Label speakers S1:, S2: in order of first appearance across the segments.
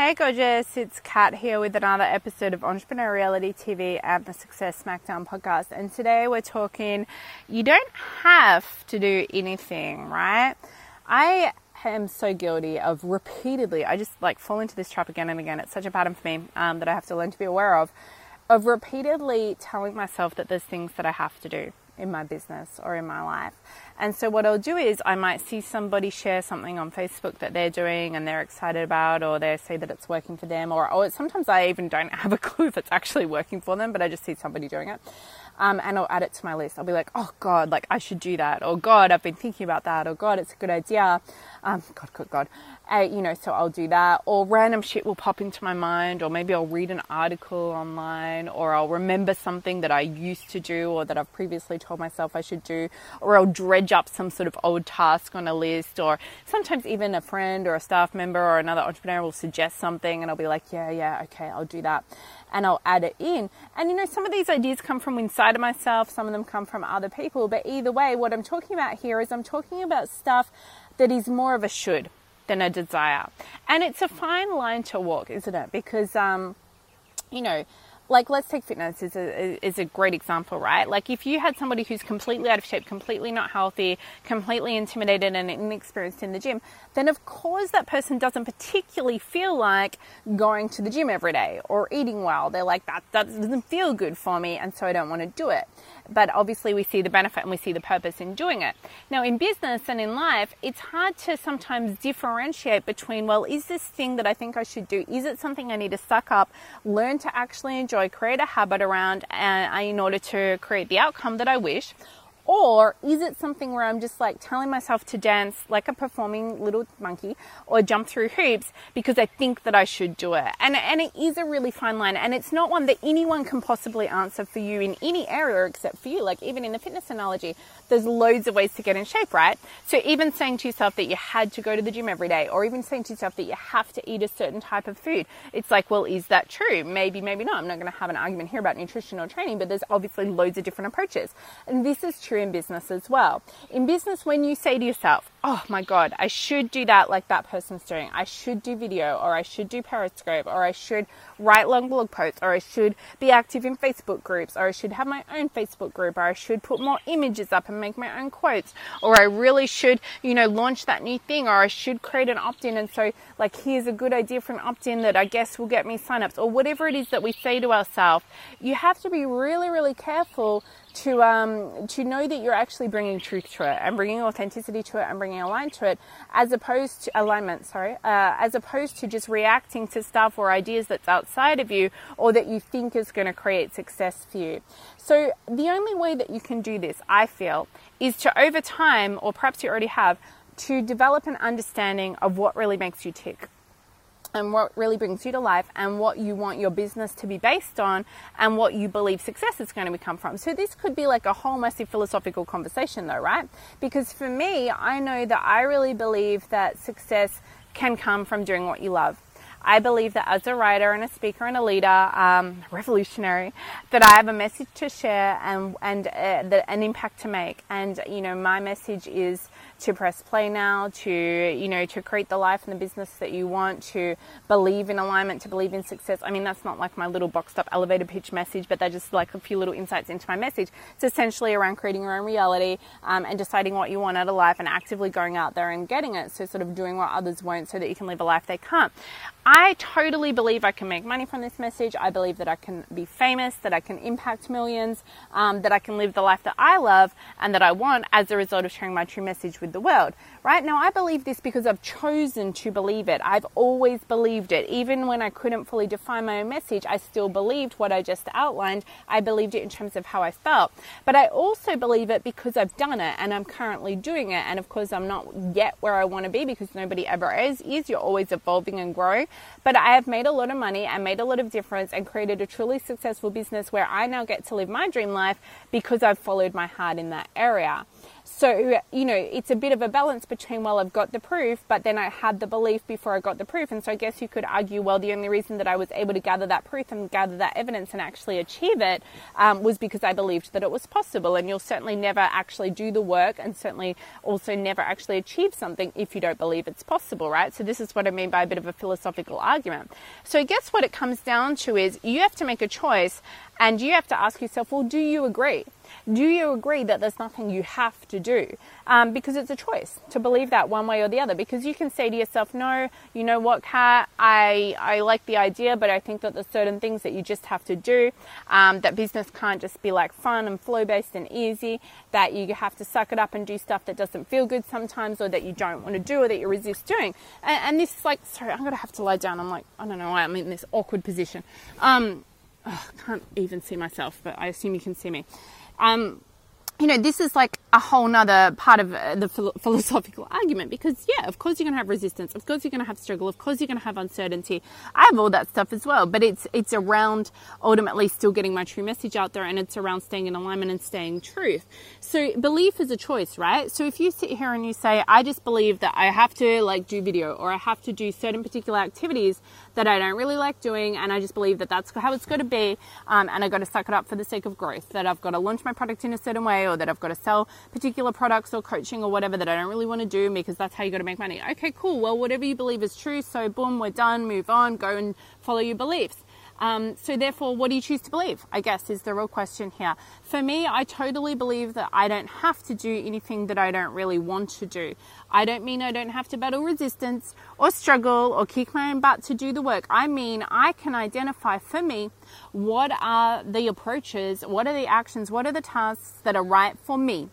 S1: Hey gorgeous, it's Kat here with another episode of Entrepreneur Reality TV and the Success Smackdown podcast. And today we're talking you don't have to do anything, right? I am so guilty of repeatedly, I just like fall into this trap again and again. It's such a pattern for me um, that I have to learn to be aware of, of repeatedly telling myself that there's things that I have to do in my business or in my life. And so what I'll do is I might see somebody share something on Facebook that they're doing and they're excited about, or they say that it's working for them, or, or sometimes I even don't have a clue if it's actually working for them, but I just see somebody doing it. Um, and I'll add it to my list. I'll be like, oh God, like I should do that, or God, I've been thinking about that, or God, it's a good idea. Um, God, God, God. Uh, you know, so I'll do that, or random shit will pop into my mind, or maybe I'll read an article online, or I'll remember something that I used to do, or that I've previously told myself I should do, or I'll dredge up some sort of old task on a list, or sometimes even a friend or a staff member or another entrepreneur will suggest something, and I'll be like, yeah, yeah, okay, I'll do that and I'll add it in. And you know, some of these ideas come from inside of myself, some of them come from other people, but either way, what I'm talking about here is I'm talking about stuff that is more of a should than a desire. And it's a fine line to walk, isn't it? Because, um, you know, like let's take fitness is a, as a great example, right? Like if you had somebody who's completely out of shape, completely not healthy, completely intimidated and inexperienced in the gym, then of course that person doesn't particularly feel like going to the gym every day or eating well. They're like, that, that doesn't feel good for me and so I don't want to do it. But obviously we see the benefit and we see the purpose in doing it. Now in business and in life, it's hard to sometimes differentiate between, well, is this thing that I think I should do? Is it something I need to suck up, learn to actually enjoy enjoy, create a habit around uh, in order to create the outcome that I wish? Or is it something where I'm just like telling myself to dance like a performing little monkey or jump through hoops because I think that I should do it? And, and it is a really fine line. And it's not one that anyone can possibly answer for you in any area except for you. Like even in the fitness analogy, there's loads of ways to get in shape, right? So even saying to yourself that you had to go to the gym every day or even saying to yourself that you have to eat a certain type of food, it's like, well, is that true? Maybe, maybe not. I'm not going to have an argument here about nutrition or training, but there's obviously loads of different approaches. And this is true in business as well. In business, when you say to yourself, oh my God, I should do that like that person's doing, I should do video, or I should do Periscope, or I should write long blog posts, or I should be active in Facebook groups, or I should have my own Facebook group, or I should put more images up and make my own quotes, or I really should, you know, launch that new thing, or I should create an opt in. And so, like, here's a good idea for an opt in that I guess will get me signups, or whatever it is that we say to ourselves. You have to be really, really careful to um, to know that you're actually bringing truth to it and bringing authenticity to it and bringing alignment to it, as opposed to alignment. Sorry, uh, as opposed to just reacting to stuff or ideas that's outside of you or that you think is going to create success for you. So the only way that you can do this, I feel, is to over time, or perhaps you already have, to develop an understanding of what really makes you tick and what really brings you to life and what you want your business to be based on and what you believe success is going to come from. So this could be like a whole massive philosophical conversation though, right? Because for me, I know that I really believe that success can come from doing what you love. I believe that as a writer and a speaker and a leader, um, revolutionary, that I have a message to share and and uh, an impact to make. And you know, my message is to press play now, to, you know, to create the life and the business that you want, to believe in alignment, to believe in success. I mean, that's not like my little boxed up elevator pitch message, but they're just like a few little insights into my message. It's essentially around creating your own reality um, and deciding what you want out of life and actively going out there and getting it. So, sort of doing what others won't so that you can live a life they can't. I totally believe I can make money from this message. I believe that I can be famous, that I can impact millions, um, that I can live the life that I love and that I want as a result of sharing my true message with the world. Right now, I believe this because I've chosen to believe it. I've always believed it. Even when I couldn't fully define my own message, I still believed what I just outlined. I believed it in terms of how I felt. But I also believe it because I've done it and I'm currently doing it. And of course, I'm not yet where I want to be because nobody ever is. Is you're always evolving and growing. But I have made a lot of money and made a lot of difference and created a truly successful business where I now get to live my dream life because I've followed my heart in that area. So, you know, it's a bit of a balance between between, well, I've got the proof, but then I had the belief before I got the proof. And so I guess you could argue, well, the only reason that I was able to gather that proof and gather that evidence and actually achieve it um, was because I believed that it was possible. And you'll certainly never actually do the work and certainly also never actually achieve something if you don't believe it's possible, right? So this is what I mean by a bit of a philosophical argument. So I guess what it comes down to is you have to make a choice and you have to ask yourself, well, do you agree? Do you agree that there's nothing you have to do? Um, because it's a choice to believe that one way or the other. Because you can say to yourself, no, you know what, Kat, I, I like the idea, but I think that there's certain things that you just have to do. Um, that business can't just be like fun and flow based and easy. That you have to suck it up and do stuff that doesn't feel good sometimes or that you don't want to do or that you resist doing. And, and this is like, sorry, I'm going to have to lie down. I'm like, I don't know why I'm in this awkward position. Um, oh, can't even see myself, but I assume you can see me. Um, you know, this is like a whole nother part of uh, the philosophical argument because, yeah, of course you're going to have resistance. Of course you're going to have struggle. Of course you're going to have uncertainty. I have all that stuff as well, but it's, it's around ultimately still getting my true message out there and it's around staying in alignment and staying truth. So belief is a choice, right? So if you sit here and you say, I just believe that I have to like do video or I have to do certain particular activities that I don't really like doing and I just believe that that's how it's going to be um, and I got to suck it up for the sake of growth, that I've got to launch my product in a certain way or that I've got to sell particular products or coaching or whatever that I don't really want to do because that's how you got to make money. Okay, cool. Well, whatever you believe is true. So, boom, we're done. Move on. Go and follow your beliefs. Um, so therefore, what do you choose to believe? I guess is the real question here. For me, I totally believe that I don't have to do anything that I don't really want to do. I don't mean I don't have to battle resistance or struggle or kick my own butt to do the work. I mean I can identify for me what are the approaches, what are the actions, what are the tasks that are right for me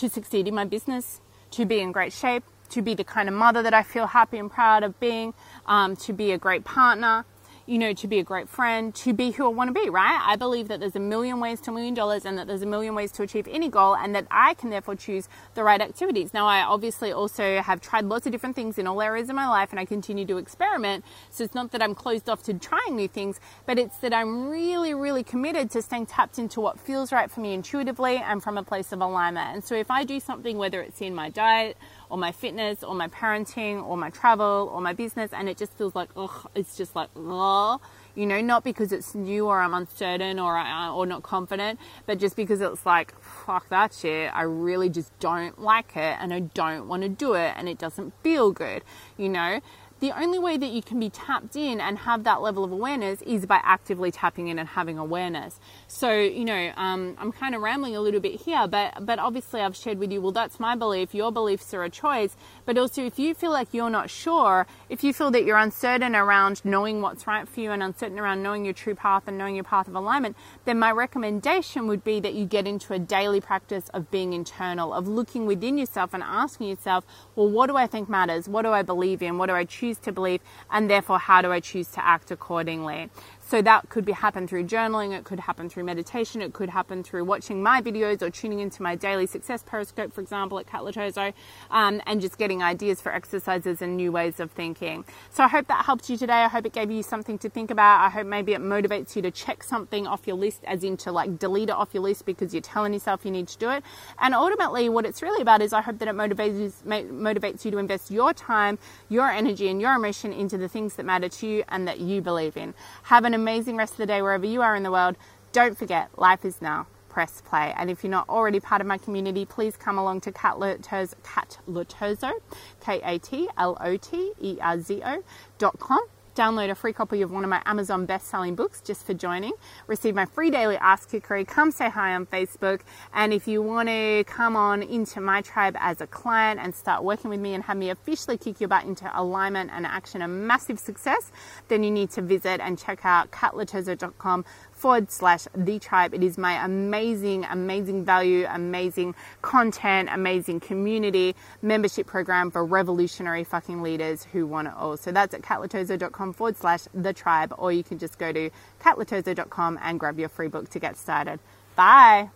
S1: to succeed in my business, to be in great shape, to be the kind of mother that I feel happy and proud of being, um, to be a great partner, you know, to be a great friend, to be who I want to be, right? I believe that there's a million ways to a million dollars and that there's a million ways to achieve any goal and that I can therefore choose the right activities. Now, I obviously also have tried lots of different things in all areas of my life and I continue to experiment. So it's not that I'm closed off to trying new things, but it's that I'm really, really committed to staying tapped into what feels right for me intuitively and from a place of alignment. And so if I do something, whether it's in my diet, or my fitness or my parenting or my travel or my business and it just feels like ugh it's just like ugh. You know not because it's new or I'm uncertain or uh, or not confident but just because it's like fuck that shit. I really just don't like it and I don't want to do it and it doesn't feel good you know the only way that you can be tapped in and have that level of awareness is by actively tapping in and having awareness. So, you know, um, I'm kind of rambling a little bit here, but but obviously I've shared with you. Well, that's my belief. Your beliefs are a choice. But also, if you feel like you're not sure, if you feel that you're uncertain around knowing what's right for you and uncertain around knowing your true path and knowing your path of alignment, then my recommendation would be that you get into a daily practice of being internal, of looking within yourself and asking yourself, well, what do I think matters? What do I believe in? What do I choose to believe? And therefore, how do I choose to act accordingly? So that could be happen through journaling, it could happen through meditation, it could happen through watching my videos or tuning into my daily success periscope, for example, at Loterzo, um, and just getting ideas for exercises and new ways of thinking. So I hope that helped you today. I hope it gave you something to think about. I hope maybe it motivates you to check something off your list, as in to like delete it off your list because you're telling yourself you need to do it. And ultimately, what it's really about is I hope that it motivates motivates you to invest your time, your energy, and your emotion into the things that matter to you and that you believe in. Have an amazing rest of the day wherever you are in the world. Don't forget, life is now. Press play. And if you're not already part of my community, please come along to Kat Loterzo, Kat Loterzo, K-A-T-L-O-T-E-R-Z-O dot com download a free copy of one of my Amazon best-selling books just for joining. Receive my free daily Ask Kikori. Come say hi on Facebook. And if you want to come on into my tribe as a client and start working with me and have me officially kick your butt into alignment and action and massive success, then you need to visit and check out katloterzo.com forward slash the tribe. It is my amazing, amazing value, amazing content, amazing community membership program for revolutionary fucking leaders who want it all. So that's at katloterzo.com forward slash the tribe, or you can just go to katloterzo.com and grab your free book to get started. Bye.